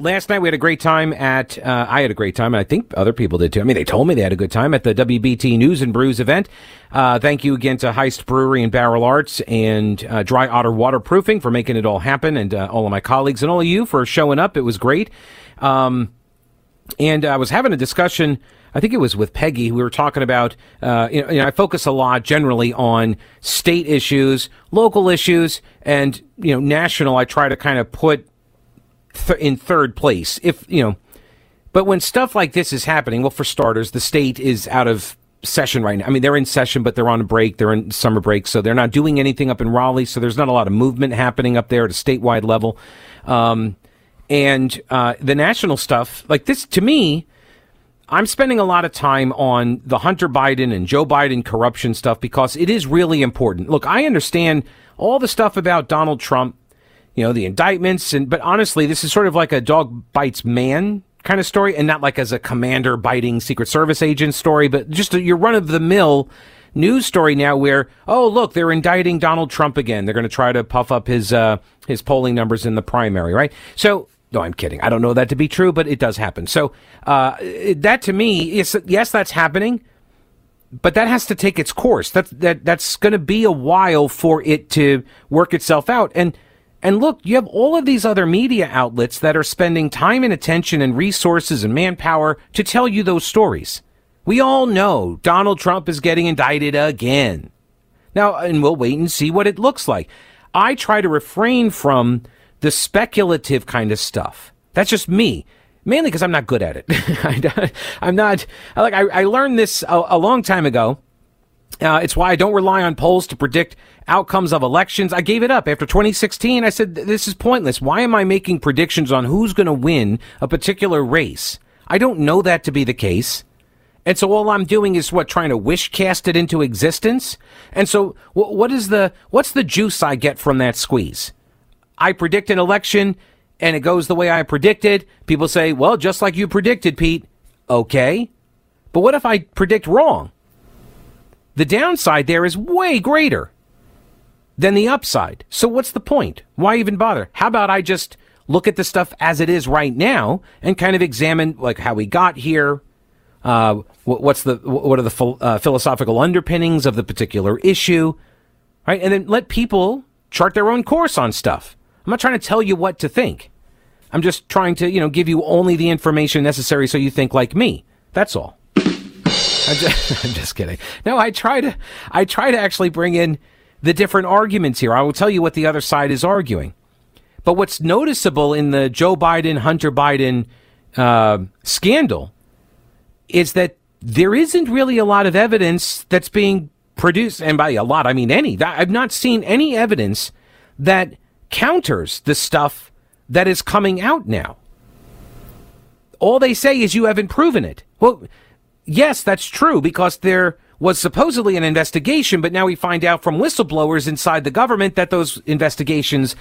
last night we had a great time at uh, i had a great time and i think other people did too i mean they told me they had a good time at the wbt news and brews event uh, thank you again to heist brewery and barrel arts and uh, dry otter waterproofing for making it all happen and uh, all of my colleagues and all of you for showing up it was great um, and i was having a discussion I think it was with Peggy. We were talking about, uh, you, know, you know, I focus a lot generally on state issues, local issues, and, you know, national. I try to kind of put th- in third place. If you know, but when stuff like this is happening, well, for starters, the state is out of session right now. I mean, they're in session, but they're on a break. They're in summer break, so they're not doing anything up in Raleigh. So there's not a lot of movement happening up there at a statewide level. Um, and uh, the national stuff, like this, to me, I'm spending a lot of time on the Hunter Biden and Joe Biden corruption stuff because it is really important. Look, I understand all the stuff about Donald Trump you know, the indictments. And but honestly, this is sort of like a dog bites man kind of story, and not like as a commander biting Secret Service agent story, but just a, your run of the mill news story now where oh look they're indicting Donald Trump again. They're going to try to puff up his uh, his polling numbers in the primary, right? So. No, I'm kidding. I don't know that to be true, but it does happen. So uh, that to me is yes, that's happening, but that has to take its course. That that that's going to be a while for it to work itself out. And and look, you have all of these other media outlets that are spending time and attention and resources and manpower to tell you those stories. We all know Donald Trump is getting indicted again. Now, and we'll wait and see what it looks like. I try to refrain from the speculative kind of stuff. That's just me. Mainly because I'm not good at it. I'm not, like, I, I learned this a, a long time ago uh, it's why I don't rely on polls to predict outcomes of elections. I gave it up after 2016. I said, this is pointless. Why am I making predictions on who's going to win a particular race? I don't know that to be the case. And so all I'm doing is what trying to wish cast it into existence. And so what is the what's the juice I get from that squeeze? I predict an election and it goes the way I predicted. People say, "Well, just like you predicted, Pete." Okay. But what if I predict wrong? The downside there is way greater than the upside. So what's the point? Why even bother? How about I just look at the stuff as it is right now and kind of examine like how we got here, uh, what's the what are the uh, philosophical underpinnings of the particular issue, right? And then let people chart their own course on stuff. I'm not trying to tell you what to think. I'm just trying to, you know, give you only the information necessary so you think like me. That's all. I'm just, I'm just kidding. No, I try to, I try to actually bring in the different arguments here. I will tell you what the other side is arguing. But what's noticeable in the Joe Biden, Hunter Biden uh, scandal is that there isn't really a lot of evidence that's being produced. And by a lot, I mean any. I've not seen any evidence that counters the stuff that is coming out now. All they say is you haven't proven it. Well, yes, that's true because there was supposedly an investigation, but now we find out from whistleblowers inside the government that those investigations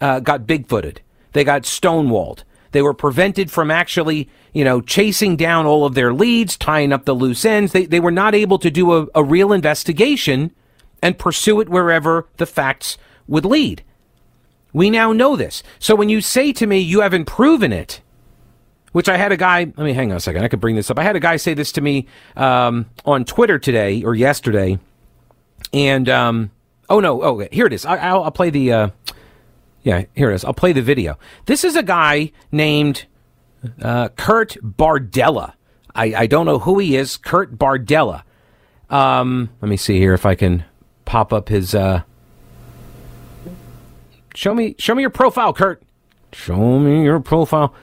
uh, got bigfooted. They got stonewalled. They were prevented from actually, you know, chasing down all of their leads, tying up the loose ends. They, they were not able to do a, a real investigation and pursue it wherever the facts would lead. We now know this. So when you say to me, you haven't proven it, which I had a guy, let me hang on a second. I could bring this up. I had a guy say this to me um, on Twitter today or yesterday. And, um, oh no, oh, here it is. I, will play the, uh, yeah, here it is. I'll play the video. This is a guy named uh, Kurt Bardella. I, I don't know who he is. Kurt Bardella. Um, let me see here if I can pop up his. Uh, show me, show me your profile, Kurt. Show me your profile.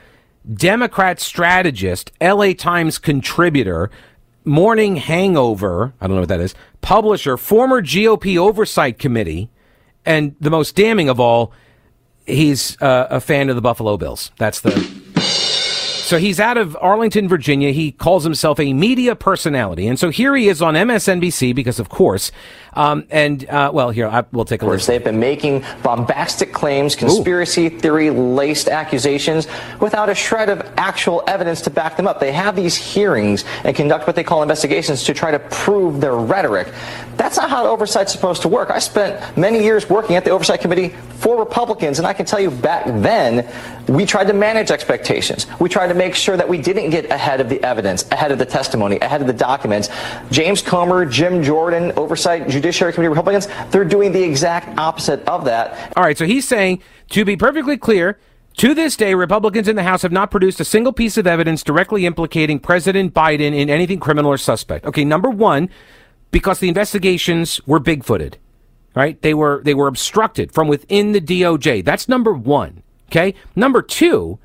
Democrat strategist, LA Times contributor, Morning Hangover, I don't know what that is, publisher, former GOP Oversight Committee, and the most damning of all, he's uh, a fan of the Buffalo Bills. That's the So he's out of Arlington, Virginia. He calls himself a media personality. And so here he is on MSNBC because, of course, um, and, uh, well, here, I, we'll take a look. They've been making bombastic claims, conspiracy theory laced accusations without a shred of actual evidence to back them up. They have these hearings and conduct what they call investigations to try to prove their rhetoric. That's not how oversight's supposed to work. I spent many years working at the Oversight Committee for Republicans, and I can tell you back then, we tried to manage expectations. We tried to make sure that we didn't get ahead of the evidence, ahead of the testimony, ahead of the documents. James Comer, Jim Jordan, Oversight Judiciary Committee Republicans, they're doing the exact opposite of that. All right, so he's saying, to be perfectly clear, to this day, Republicans in the House have not produced a single piece of evidence directly implicating President Biden in anything criminal or suspect. Okay, number one, because the investigations were bigfooted, right? They were they were obstructed from within the DOJ. That's number one. Okay, number two,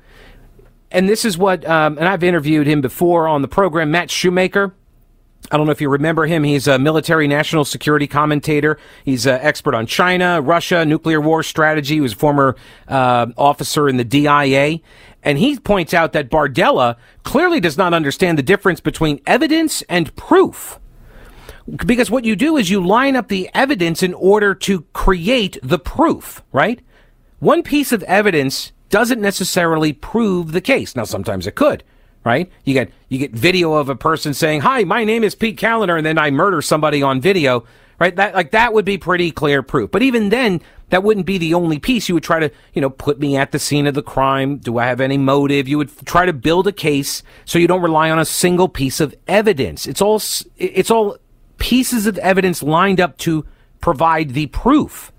and this is what, um, and I've interviewed him before on the program, Matt Shoemaker. I don't know if you remember him. He's a military national security commentator. He's an expert on China, Russia, nuclear war strategy. He was a former uh, officer in the DIA. And he points out that Bardella clearly does not understand the difference between evidence and proof. Because what you do is you line up the evidence in order to create the proof, right? One piece of evidence doesn't necessarily prove the case. Now, sometimes it could right? You get you get video of a person saying, "Hi, my name is Pete Kaliner," and then I murder somebody on video, right? That like that would be pretty clear proof. But even then, that wouldn't be the only piece. You would try to, you know, put me at the scene of the crime. Do I have any motive? You would try to build a case so you don't rely on a single piece of evidence. It's all it's all pieces of evidence lined up to provide the proof.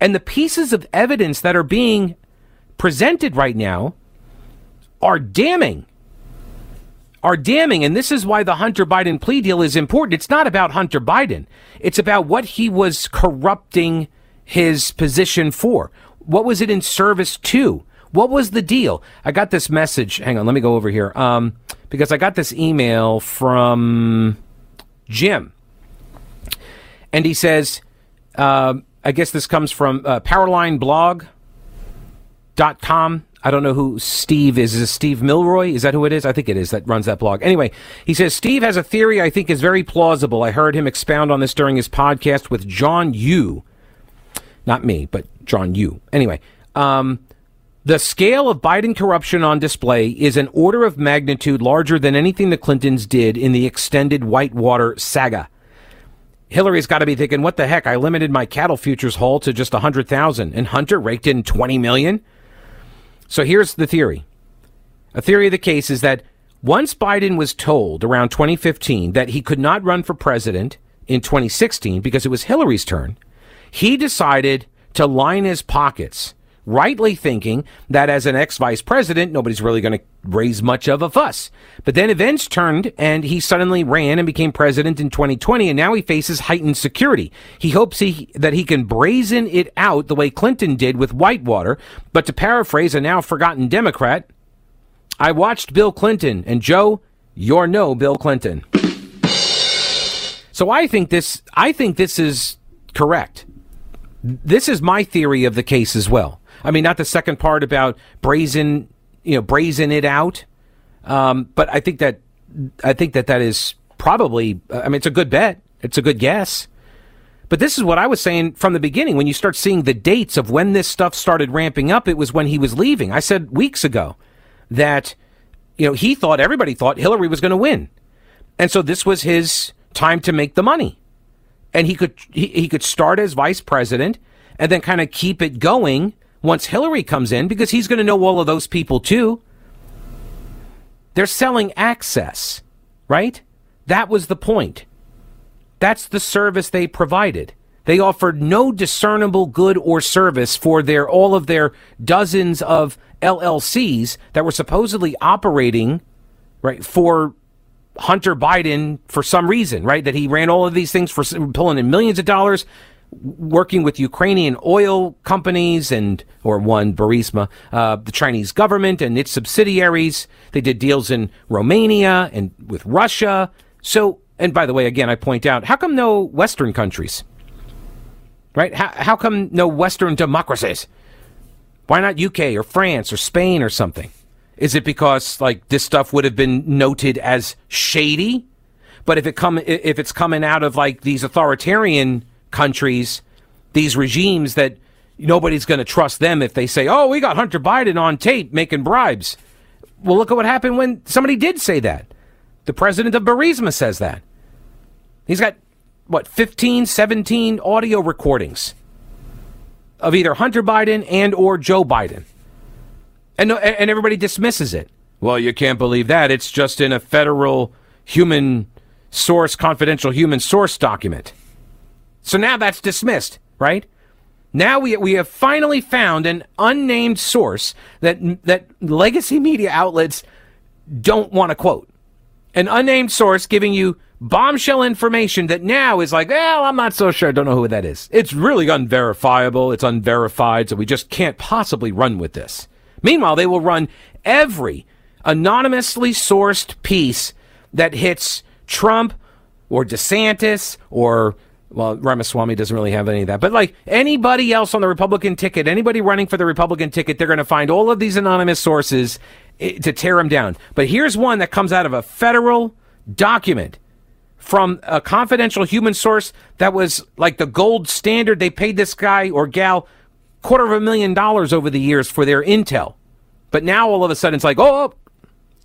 And the pieces of evidence that are being presented right now are damning are damning. And this is why the Hunter Biden plea deal is important. It's not about Hunter Biden, it's about what he was corrupting his position for. What was it in service to? What was the deal? I got this message. Hang on, let me go over here. Um, because I got this email from Jim. And he says, uh, I guess this comes from uh, powerlineblog.com. I don't know who Steve is. Is it Steve Milroy? Is that who it is? I think it is that runs that blog. Anyway, he says Steve has a theory I think is very plausible. I heard him expound on this during his podcast with John Yoo. Not me, but John Yoo. Anyway, um, the scale of Biden corruption on display is an order of magnitude larger than anything the Clintons did in the extended Whitewater saga. Hillary's got to be thinking, what the heck? I limited my cattle futures haul to just 100,000 and Hunter raked in 20 million. So here's the theory. A theory of the case is that once Biden was told around 2015 that he could not run for president in 2016 because it was Hillary's turn, he decided to line his pockets rightly thinking that as an ex vice president, nobody's really going to raise much of a fuss. But then events turned and he suddenly ran and became president in 2020 and now he faces heightened security. He hopes he, that he can brazen it out the way Clinton did with Whitewater. But to paraphrase a now forgotten Democrat, I watched Bill Clinton and Joe, you're no Bill Clinton. So I think this, I think this is correct. This is my theory of the case as well. I mean, not the second part about brazen, you know, brazen it out. Um, but I think that I think that that is probably. I mean, it's a good bet. It's a good guess. But this is what I was saying from the beginning. When you start seeing the dates of when this stuff started ramping up, it was when he was leaving. I said weeks ago that you know he thought everybody thought Hillary was going to win, and so this was his time to make the money, and he could he, he could start as vice president and then kind of keep it going once Hillary comes in because he's going to know all of those people too. They're selling access, right? That was the point. That's the service they provided. They offered no discernible good or service for their all of their dozens of LLCs that were supposedly operating right for Hunter Biden for some reason, right? That he ran all of these things for pulling in millions of dollars working with Ukrainian oil companies and, or one, Burisma, uh, the Chinese government and its subsidiaries. They did deals in Romania and with Russia. So, and by the way, again, I point out, how come no Western countries? Right? How, how come no Western democracies? Why not UK or France or Spain or something? Is it because like this stuff would have been noted as shady? But if it come if it's coming out of like these authoritarian countries, these regimes that nobody's going to trust them if they say, "Oh, we got Hunter Biden on tape making bribes." Well, look at what happened when somebody did say that. The president of Burisma says that. He's got what 15, 17 audio recordings of either Hunter Biden and or Joe Biden. And and everybody dismisses it. Well, you can't believe that. It's just in a federal human source confidential human source document. So now that's dismissed, right? Now we, we have finally found an unnamed source that, that legacy media outlets don't want to quote. An unnamed source giving you bombshell information that now is like, well, I'm not so sure. I don't know who that is. It's really unverifiable. It's unverified. So we just can't possibly run with this. Meanwhile, they will run every anonymously sourced piece that hits Trump or DeSantis or well, Ramaswamy doesn't really have any of that. But like anybody else on the Republican ticket, anybody running for the Republican ticket, they're going to find all of these anonymous sources eh, to tear them down. But here's one that comes out of a federal document from a confidential human source that was like the gold standard. They paid this guy or gal quarter of a million dollars over the years for their intel. But now all of a sudden it's like, oh,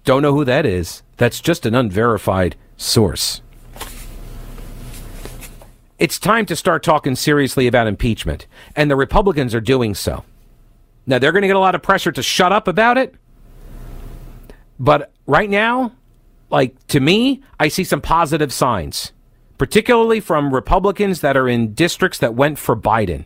don't know who that is. That's just an unverified source. It's time to start talking seriously about impeachment, and the Republicans are doing so. Now, they're going to get a lot of pressure to shut up about it, but right now, like to me, I see some positive signs, particularly from Republicans that are in districts that went for Biden.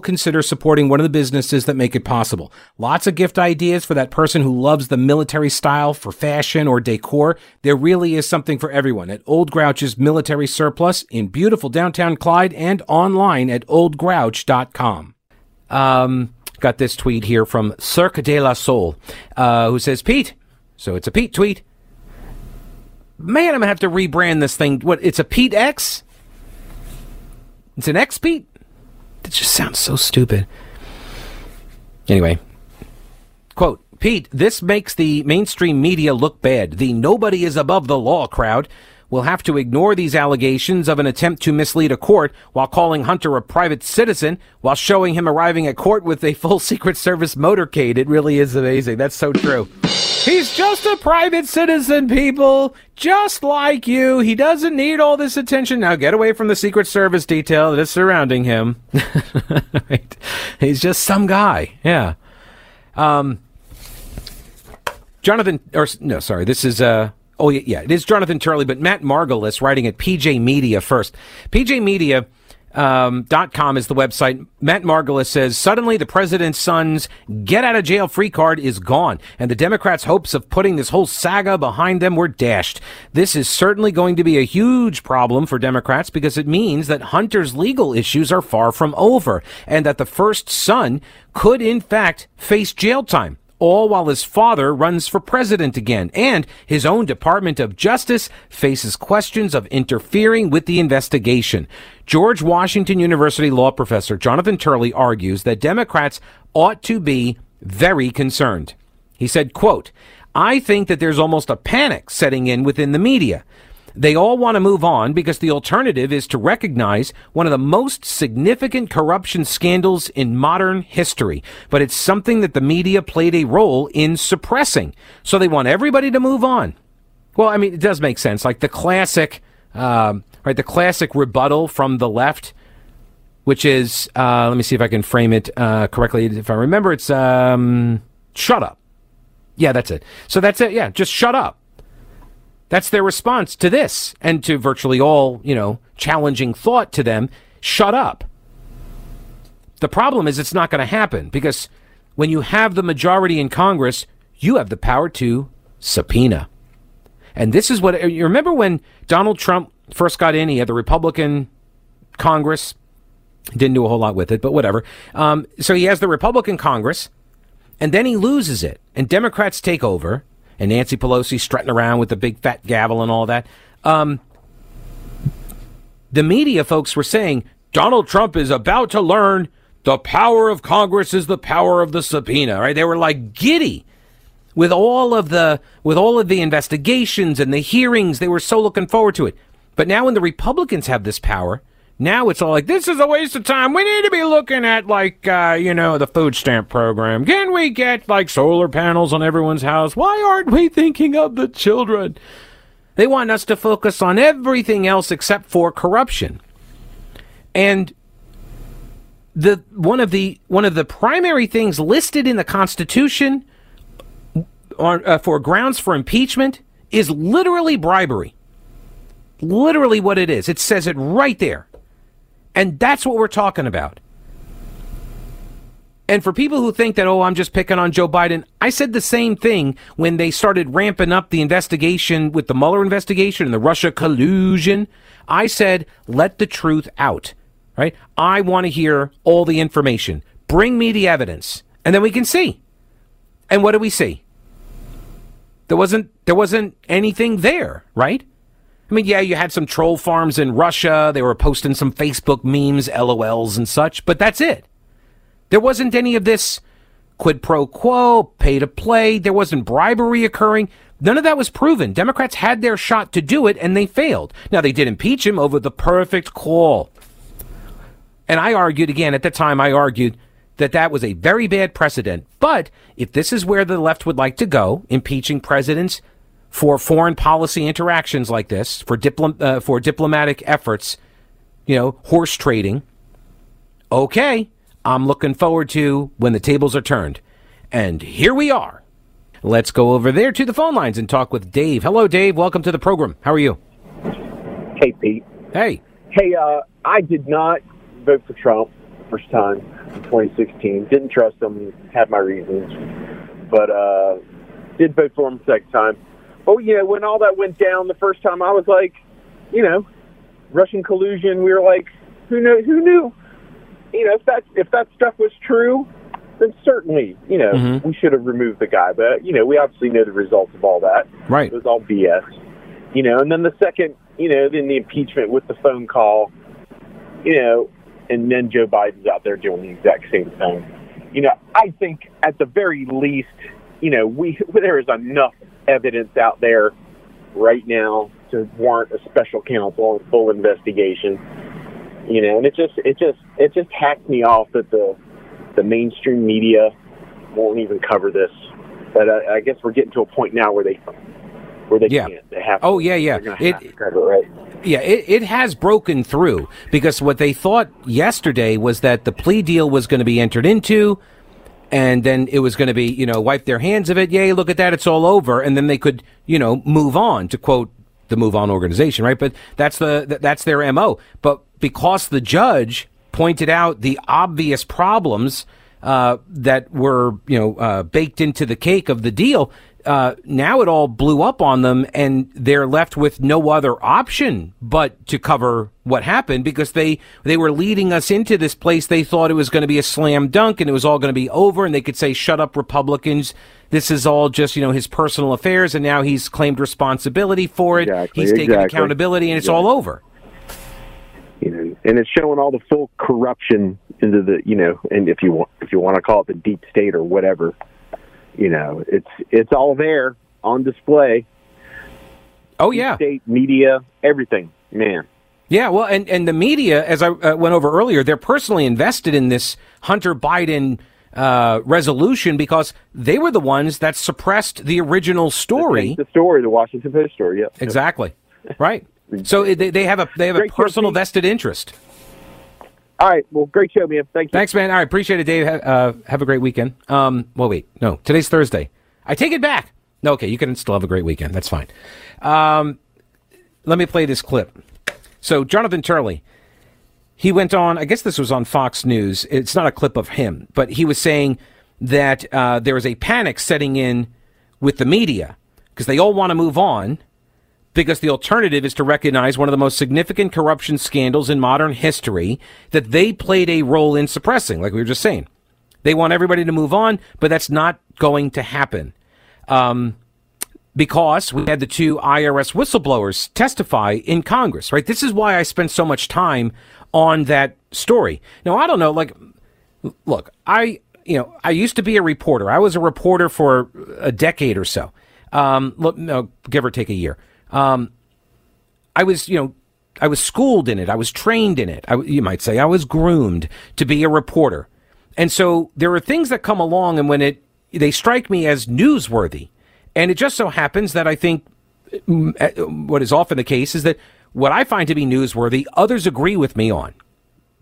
consider supporting one of the businesses that make it possible. Lots of gift ideas for that person who loves the military style for fashion or decor. There really is something for everyone at Old Grouch's Military Surplus in beautiful downtown Clyde and online at oldgrouch.com. Um, got this tweet here from Cirque de la Soul, uh, who says, Pete, so it's a Pete tweet. Man, I'm gonna have to rebrand this thing. What? It's a Pete X. It's an X Pete. That just sounds so stupid. Anyway, quote Pete, this makes the mainstream media look bad. The nobody is above the law crowd will have to ignore these allegations of an attempt to mislead a court while calling Hunter a private citizen while showing him arriving at court with a full Secret Service motorcade. It really is amazing. That's so true. He's just a private citizen, people, just like you. He doesn't need all this attention. Now get away from the Secret Service detail that is surrounding him. He's just some guy. Yeah. Um, Jonathan, or no, sorry, this is uh, oh yeah, it is Jonathan Turley, but Matt Margolis writing at PJ Media first. PJ Media um, .com is the website. Matt Margolis says suddenly the president's son's get out of jail free card is gone, and the Democrats' hopes of putting this whole saga behind them were dashed. This is certainly going to be a huge problem for Democrats because it means that Hunter's legal issues are far from over, and that the first son could in fact face jail time all while his father runs for president again, and his own Department of Justice faces questions of interfering with the investigation. George Washington University law professor Jonathan Turley argues that Democrats ought to be very concerned. He said, quote, I think that there's almost a panic setting in within the media. They all want to move on because the alternative is to recognize one of the most significant corruption scandals in modern history. But it's something that the media played a role in suppressing. So they want everybody to move on. Well, I mean, it does make sense. Like the classic, um, right, the classic rebuttal from the left, which is, uh, let me see if I can frame it uh, correctly. If I remember, it's um, shut up. Yeah, that's it. So that's it. Yeah, just shut up. That's their response to this and to virtually all, you know, challenging thought to them. Shut up. The problem is it's not going to happen because when you have the majority in Congress, you have the power to subpoena. And this is what you remember when Donald Trump first got in, he had the Republican Congress, didn't do a whole lot with it, but whatever. Um, so he has the Republican Congress, and then he loses it, and Democrats take over, and Nancy Pelosi strutting around with the big fat gavel and all that. Um, the media folks were saying Donald Trump is about to learn the power of Congress is the power of the subpoena, right? They were like giddy with all of the with all of the investigations and the hearings. They were so looking forward to it. But now when the Republicans have this power, now it's all like this is a waste of time. We need to be looking at like uh, you know the food stamp program. Can we get like solar panels on everyone's house? Why aren't we thinking of the children? They want us to focus on everything else except for corruption. And the one of the one of the primary things listed in the Constitution on, uh, for grounds for impeachment is literally bribery. Literally what it is. It says it right there. And that's what we're talking about. And for people who think that, oh, I'm just picking on Joe Biden, I said the same thing when they started ramping up the investigation with the Mueller investigation and the Russia collusion. I said, let the truth out right? I want to hear all the information. Bring me the evidence, and then we can see. And what do we see? There wasn't there wasn't anything there, right? I mean, yeah, you had some troll farms in Russia. They were posting some Facebook memes, LOLs, and such, but that's it. There wasn't any of this quid pro quo, pay to play. There wasn't bribery occurring. None of that was proven. Democrats had their shot to do it, and they failed. Now, they did impeach him over the perfect call. And I argued again at the time, I argued that that was a very bad precedent. But if this is where the left would like to go, impeaching presidents for foreign policy interactions like this, for, diplom- uh, for diplomatic efforts, you know, horse trading, okay, I'm looking forward to when the tables are turned. And here we are. Let's go over there to the phone lines and talk with Dave. Hello, Dave. Welcome to the program. How are you? Hey, Pete. Hey. Hey, uh, I did not vote for Trump first time in 2016. Didn't trust him. Had my reasons, but uh, did vote for him second time. Oh yeah, when all that went down the first time, I was like, you know, Russian collusion. We were like, who knew? Who knew? You know, if that if that stuff was true, then certainly, you know, mm-hmm. we should have removed the guy. But you know, we obviously know the results of all that. Right. It was all BS. You know, and then the second, you know, then the impeachment with the phone call. You know, and then Joe Biden's out there doing the exact same thing. You know, I think at the very least, you know, we there is enough evidence out there right now to warrant a special counsel and full investigation. You know, and it just it just it just hacks me off that the the mainstream media won't even cover this. But I, I guess we're getting to a point now where they where they yeah. can't. They have. Oh yeah, yeah. It, it, right. Yeah, it, it has broken through because what they thought yesterday was that the plea deal was going to be entered into, and then it was going to be you know wipe their hands of it. Yay, look at that, it's all over, and then they could you know move on to quote the Move On organization, right? But that's the that's their mo. But because the judge pointed out the obvious problems uh, that were you know uh, baked into the cake of the deal, uh, now it all blew up on them and they're left with no other option but to cover what happened because they they were leading us into this place. They thought it was going to be a slam dunk and it was all going to be over and they could say shut up republicans. This is all just you know his personal affairs and now he's claimed responsibility for it. Exactly, he's taken exactly. accountability and it's all over. You know and it's showing all the full corruption into the you know and if you want if you want to call it the deep state or whatever you know, it's it's all there on display. Oh yeah, state media, everything, man. Yeah, well, and and the media, as I uh, went over earlier, they're personally invested in this Hunter Biden uh, resolution because they were the ones that suppressed the original story. The, story, the Washington Post story. Yeah, exactly. right. So they, they have a they have a personal vested interest. All right. Well, great show, man. Thank you. Thanks, man. All right. Appreciate it, Dave. Uh, have a great weekend. Um, well, wait. No, today's Thursday. I take it back. No, okay. You can still have a great weekend. That's fine. Um, let me play this clip. So, Jonathan Turley, he went on, I guess this was on Fox News. It's not a clip of him, but he was saying that uh, there was a panic setting in with the media because they all want to move on because the alternative is to recognize one of the most significant corruption scandals in modern history that they played a role in suppressing, like we were just saying. They want everybody to move on, but that's not going to happen. Um, because we had the two IRS whistleblowers testify in Congress, right? This is why I spent so much time on that story. Now, I don't know, like, look, I, you know, I used to be a reporter. I was a reporter for a decade or so, um, no, give or take a year. Um, I was, you know, I was schooled in it. I was trained in it. I, you might say I was groomed to be a reporter. And so there are things that come along and when it, they strike me as newsworthy. And it just so happens that I think mm, eh, what is often the case is that what I find to be newsworthy, others agree with me on.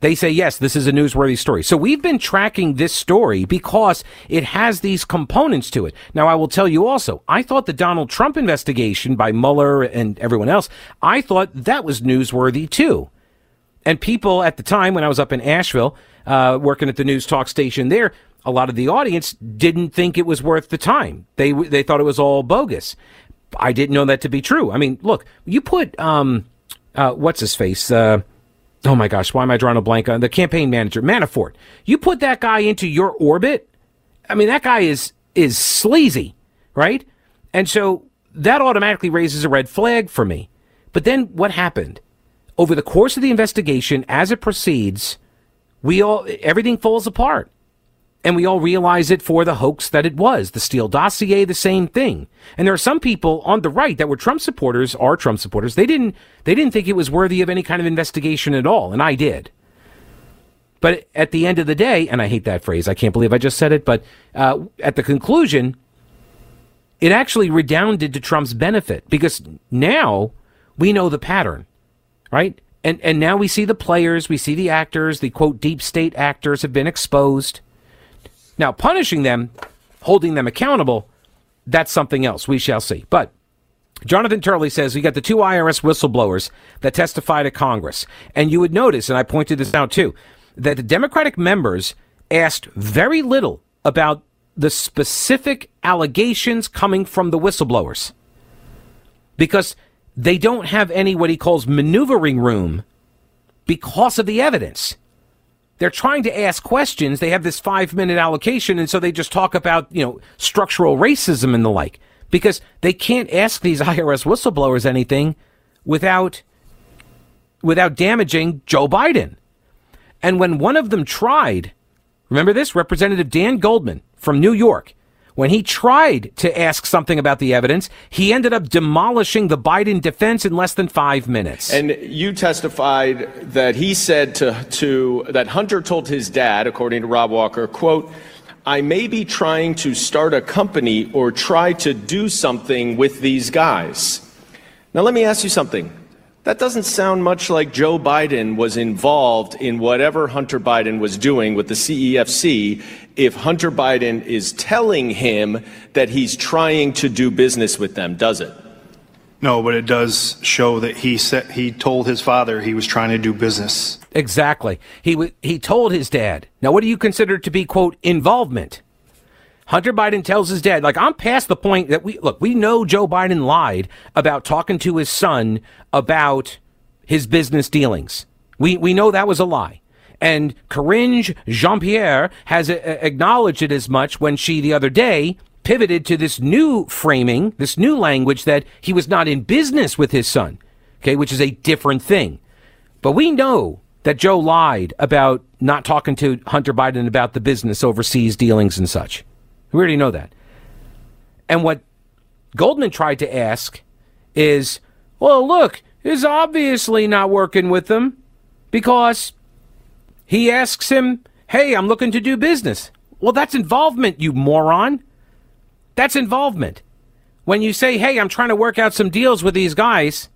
They say, yes, this is a newsworthy story. So we've been tracking this story because it has these components to it. Now, I will tell you also, I thought the Donald Trump investigation by Mueller and everyone else, I thought that was newsworthy too. And people at the time when I was up in Asheville, uh, working at the news talk station there, a lot of the audience didn't think it was worth the time. They they thought it was all bogus. I didn't know that to be true. I mean, look, you put um, uh, what's his face? Uh, oh my gosh, why am I drawing a blank on the campaign manager Manafort? You put that guy into your orbit. I mean, that guy is is sleazy, right? And so that automatically raises a red flag for me. But then what happened? Over the course of the investigation, as it proceeds, we all everything falls apart and we all realize it for the hoax that it was. The Steele dossier, the same thing. And there are some people on the right that were Trump supporters, are Trump supporters. They didn't, they didn't think it was worthy of any kind of investigation at all, and I did. But at the end of the day, and I hate that phrase, I can't believe I just said it, but uh, at the conclusion, it actually redounded to Trump's benefit because now we know the pattern, right? And and now we see the players, we see the actors, the quote deep state actors have been exposed now, punishing them, holding them accountable, that's something else. We shall see. But Jonathan Turley says we got the two IRS whistleblowers that testified at Congress. And you would notice, and I pointed this out too, that the Democratic members asked very little about the specific allegations coming from the whistleblowers because they don't have any what he calls maneuvering room because of the evidence they're trying to ask questions. They have this five minute allocation. And so they just talk about, you know, structural racism and the like because they can't ask these IRS whistleblowers anything without, without damaging Joe Biden. And when one of them tried, remember this? Representative Dan Goldman from New York when he tried to ask something about the evidence, he ended up demolishing the Biden defense in less than five minutes. And you testified that he said to, to that Hunter told his dad, according to Rob Walker, quote, I may be trying to start a company or try to do something with these guys. Now, let me ask you something. That doesn't sound much like Joe Biden was involved in whatever Hunter Biden was doing with the CEFC if Hunter Biden is telling him that he's trying to do business with them, does it? No, but it does show that he said he told his father he was trying to do business. Exactly. He w- he told his dad. Now, what do you consider to be quote involvement? Hunter Biden tells his dad, like, I'm past the point that we, look, we know Joe Biden lied about talking to his son about his business dealings. We, we know that was a lie. And Karine Jean Pierre has a- acknowledged it as much when she, the other day, pivoted to this new framing, this new language that he was not in business with his son, okay, which is a different thing. But we know that Joe lied about not talking to Hunter Biden about the business overseas dealings and such. We already know that. And what Goldman tried to ask is, well, look, is obviously not working with them because he asks him, hey, I'm looking to do business. Well, that's involvement, you moron. That's involvement. When you say, hey, I'm trying to work out some deals with these guys,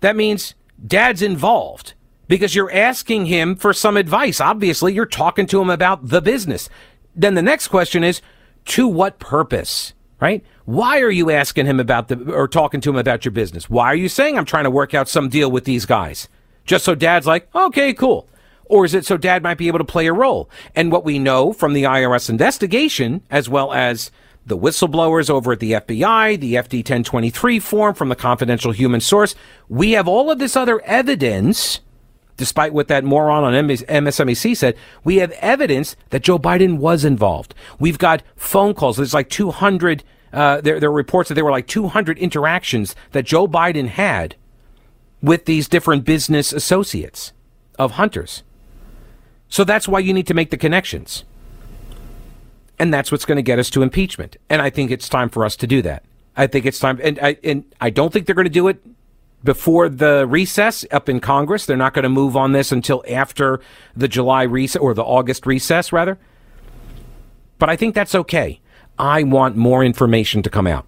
that means dad's involved because you're asking him for some advice. Obviously, you're talking to him about the business. Then the next question is, to what purpose? Right? Why are you asking him about the, or talking to him about your business? Why are you saying I'm trying to work out some deal with these guys? Just so dad's like, okay, cool. Or is it so dad might be able to play a role? And what we know from the IRS investigation, as well as the whistleblowers over at the FBI, the FD 1023 form from the confidential human source. We have all of this other evidence, despite what that moron on MSNBC said. We have evidence that Joe Biden was involved. We've got phone calls. There's like 200. Uh, there, there are reports that there were like 200 interactions that Joe Biden had with these different business associates of hunters. So that's why you need to make the connections. And that's what's going to get us to impeachment. And I think it's time for us to do that. I think it's time. And I, and I don't think they're going to do it before the recess up in Congress. They're not going to move on this until after the July recess or the August recess, rather. But I think that's okay. I want more information to come out.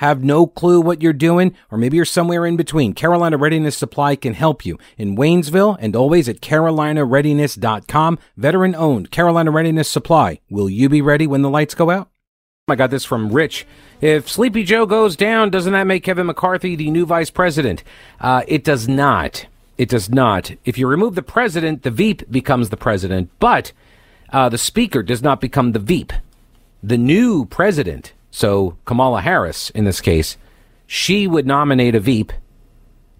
have no clue what you're doing, or maybe you're somewhere in between, Carolina Readiness Supply can help you in Waynesville and always at carolinareadiness.com. Veteran owned Carolina Readiness Supply. Will you be ready when the lights go out? I got this from Rich. If Sleepy Joe goes down, doesn't that make Kevin McCarthy the new vice president? Uh, it does not. It does not. If you remove the president, the VP becomes the president, but uh, the speaker does not become the VP. The new president so Kamala Harris, in this case, she would nominate a Veep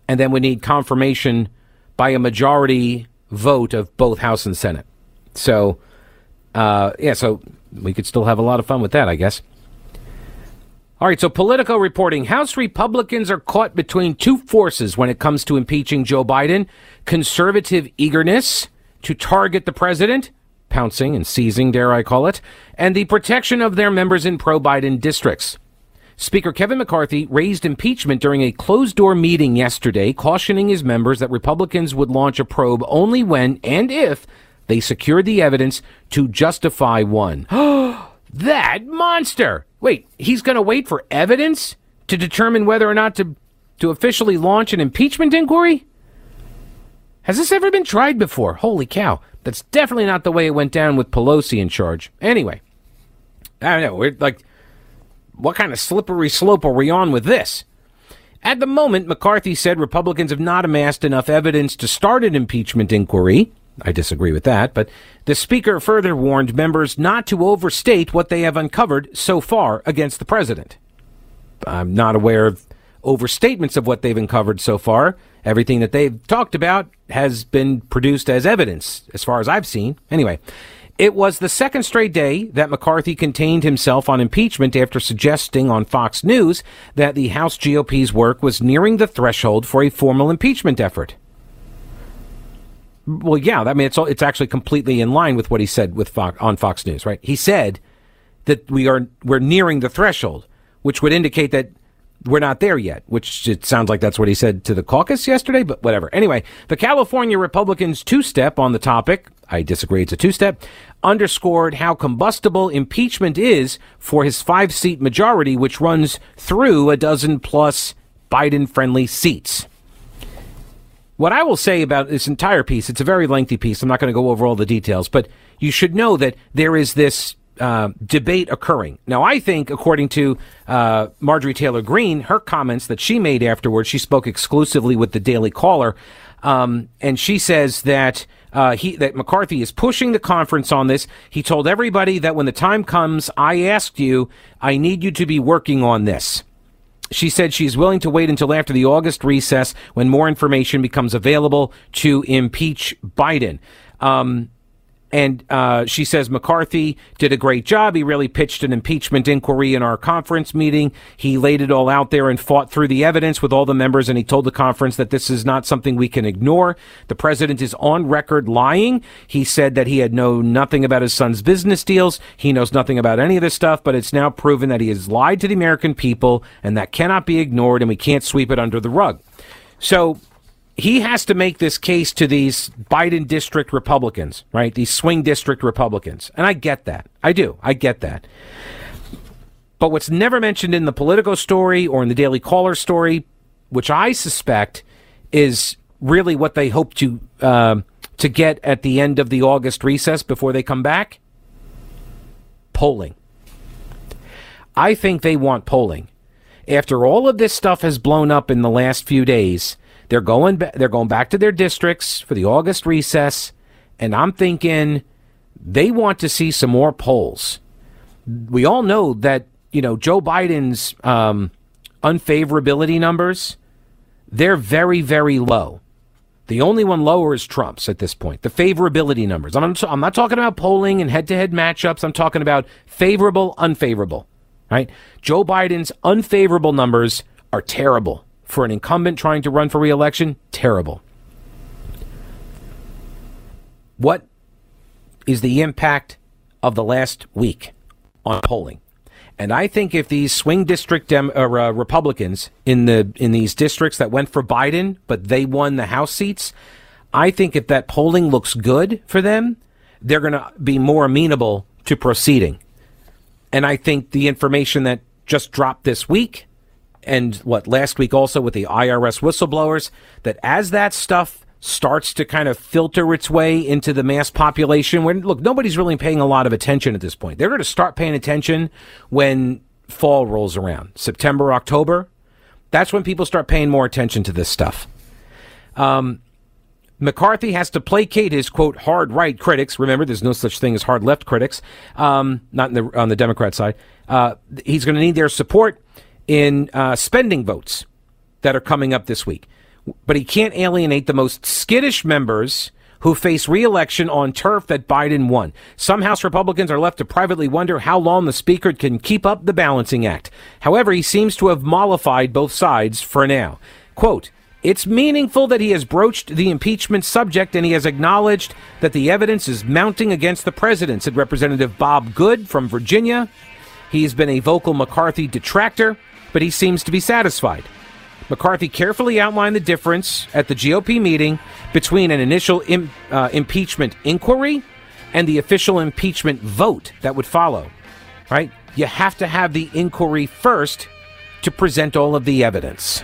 and then would need confirmation by a majority vote of both House and Senate. So, uh, yeah, so we could still have a lot of fun with that, I guess. All right, so Politico reporting House Republicans are caught between two forces when it comes to impeaching Joe Biden conservative eagerness to target the president pouncing and seizing, dare I call it, and the protection of their members in pro Biden districts. Speaker Kevin McCarthy raised impeachment during a closed door meeting yesterday, cautioning his members that Republicans would launch a probe only when and if they secured the evidence to justify one. that monster! Wait, he's going to wait for evidence to determine whether or not to, to officially launch an impeachment inquiry? Has this ever been tried before? Holy cow. That's definitely not the way it went down with Pelosi in charge. Anyway, I don't know. We're like, what kind of slippery slope are we on with this? At the moment, McCarthy said Republicans have not amassed enough evidence to start an impeachment inquiry. I disagree with that, but the Speaker further warned members not to overstate what they have uncovered so far against the President. I'm not aware of overstatements of what they've uncovered so far. Everything that they've talked about has been produced as evidence, as far as I've seen. Anyway, it was the second straight day that McCarthy contained himself on impeachment after suggesting on Fox News that the House GOP's work was nearing the threshold for a formal impeachment effort. Well, yeah, I mean, it's it's actually completely in line with what he said with Fox, on Fox News, right? He said that we are we're nearing the threshold, which would indicate that we're not there yet, which it sounds like that's what he said to the caucus yesterday, but whatever. Anyway, the California Republicans' two step on the topic, I disagree, it's a two step, underscored how combustible impeachment is for his five seat majority, which runs through a dozen plus Biden friendly seats. What I will say about this entire piece, it's a very lengthy piece. I'm not going to go over all the details, but you should know that there is this uh, debate occurring. Now, I think, according to uh, Marjorie Taylor Greene, her comments that she made afterwards, she spoke exclusively with the Daily Caller, um, and she says that. Uh, he that McCarthy is pushing the conference on this. He told everybody that when the time comes, I asked you, I need you to be working on this. She said she's willing to wait until after the August recess when more information becomes available to impeach Biden. Um, and uh, she says McCarthy did a great job. He really pitched an impeachment inquiry in our conference meeting. He laid it all out there and fought through the evidence with all the members. And he told the conference that this is not something we can ignore. The president is on record lying. He said that he had known nothing about his son's business deals. He knows nothing about any of this stuff, but it's now proven that he has lied to the American people and that cannot be ignored and we can't sweep it under the rug. So he has to make this case to these Biden district Republicans, right? These swing district Republicans. And I get that. I do. I get that. But what's never mentioned in the Politico story or in the Daily Caller story, which I suspect is really what they hope to uh, to get at the end of the August recess before they come back, polling. I think they want polling. After all of this stuff has blown up in the last few days, they're going ba- they're going back to their districts for the August recess, and I'm thinking they want to see some more polls. We all know that you know Joe Biden's um, unfavorability numbers they're very very low. The only one lower is Trump's at this point. The favorability numbers. I'm, I'm not talking about polling and head to head matchups. I'm talking about favorable, unfavorable. Right? Joe Biden's unfavorable numbers are terrible for an incumbent trying to run for reelection, terrible. What is the impact of the last week on polling? And I think if these swing district Dem- uh, Republicans in the in these districts that went for Biden, but they won the House seats, I think if that polling looks good for them, they're going to be more amenable to proceeding. And I think the information that just dropped this week and what last week also with the IRS whistleblowers that as that stuff starts to kind of filter its way into the mass population when look nobody's really paying a lot of attention at this point they're going to start paying attention when fall rolls around september october that's when people start paying more attention to this stuff um, McCarthy has to placate his quote hard right critics. Remember, there's no such thing as hard left critics. Um, not the, on the Democrat side. Uh, he's going to need their support in uh, spending votes that are coming up this week. But he can't alienate the most skittish members who face reelection on turf that Biden won. Some House Republicans are left to privately wonder how long the Speaker can keep up the balancing act. However, he seems to have mollified both sides for now. Quote, it's meaningful that he has broached the impeachment subject and he has acknowledged that the evidence is mounting against the president, said Representative Bob Good from Virginia. He's been a vocal McCarthy detractor but he seems to be satisfied. McCarthy carefully outlined the difference at the GOP meeting between an initial Im- uh, impeachment inquiry and the official impeachment vote that would follow. Right? You have to have the inquiry first to present all of the evidence.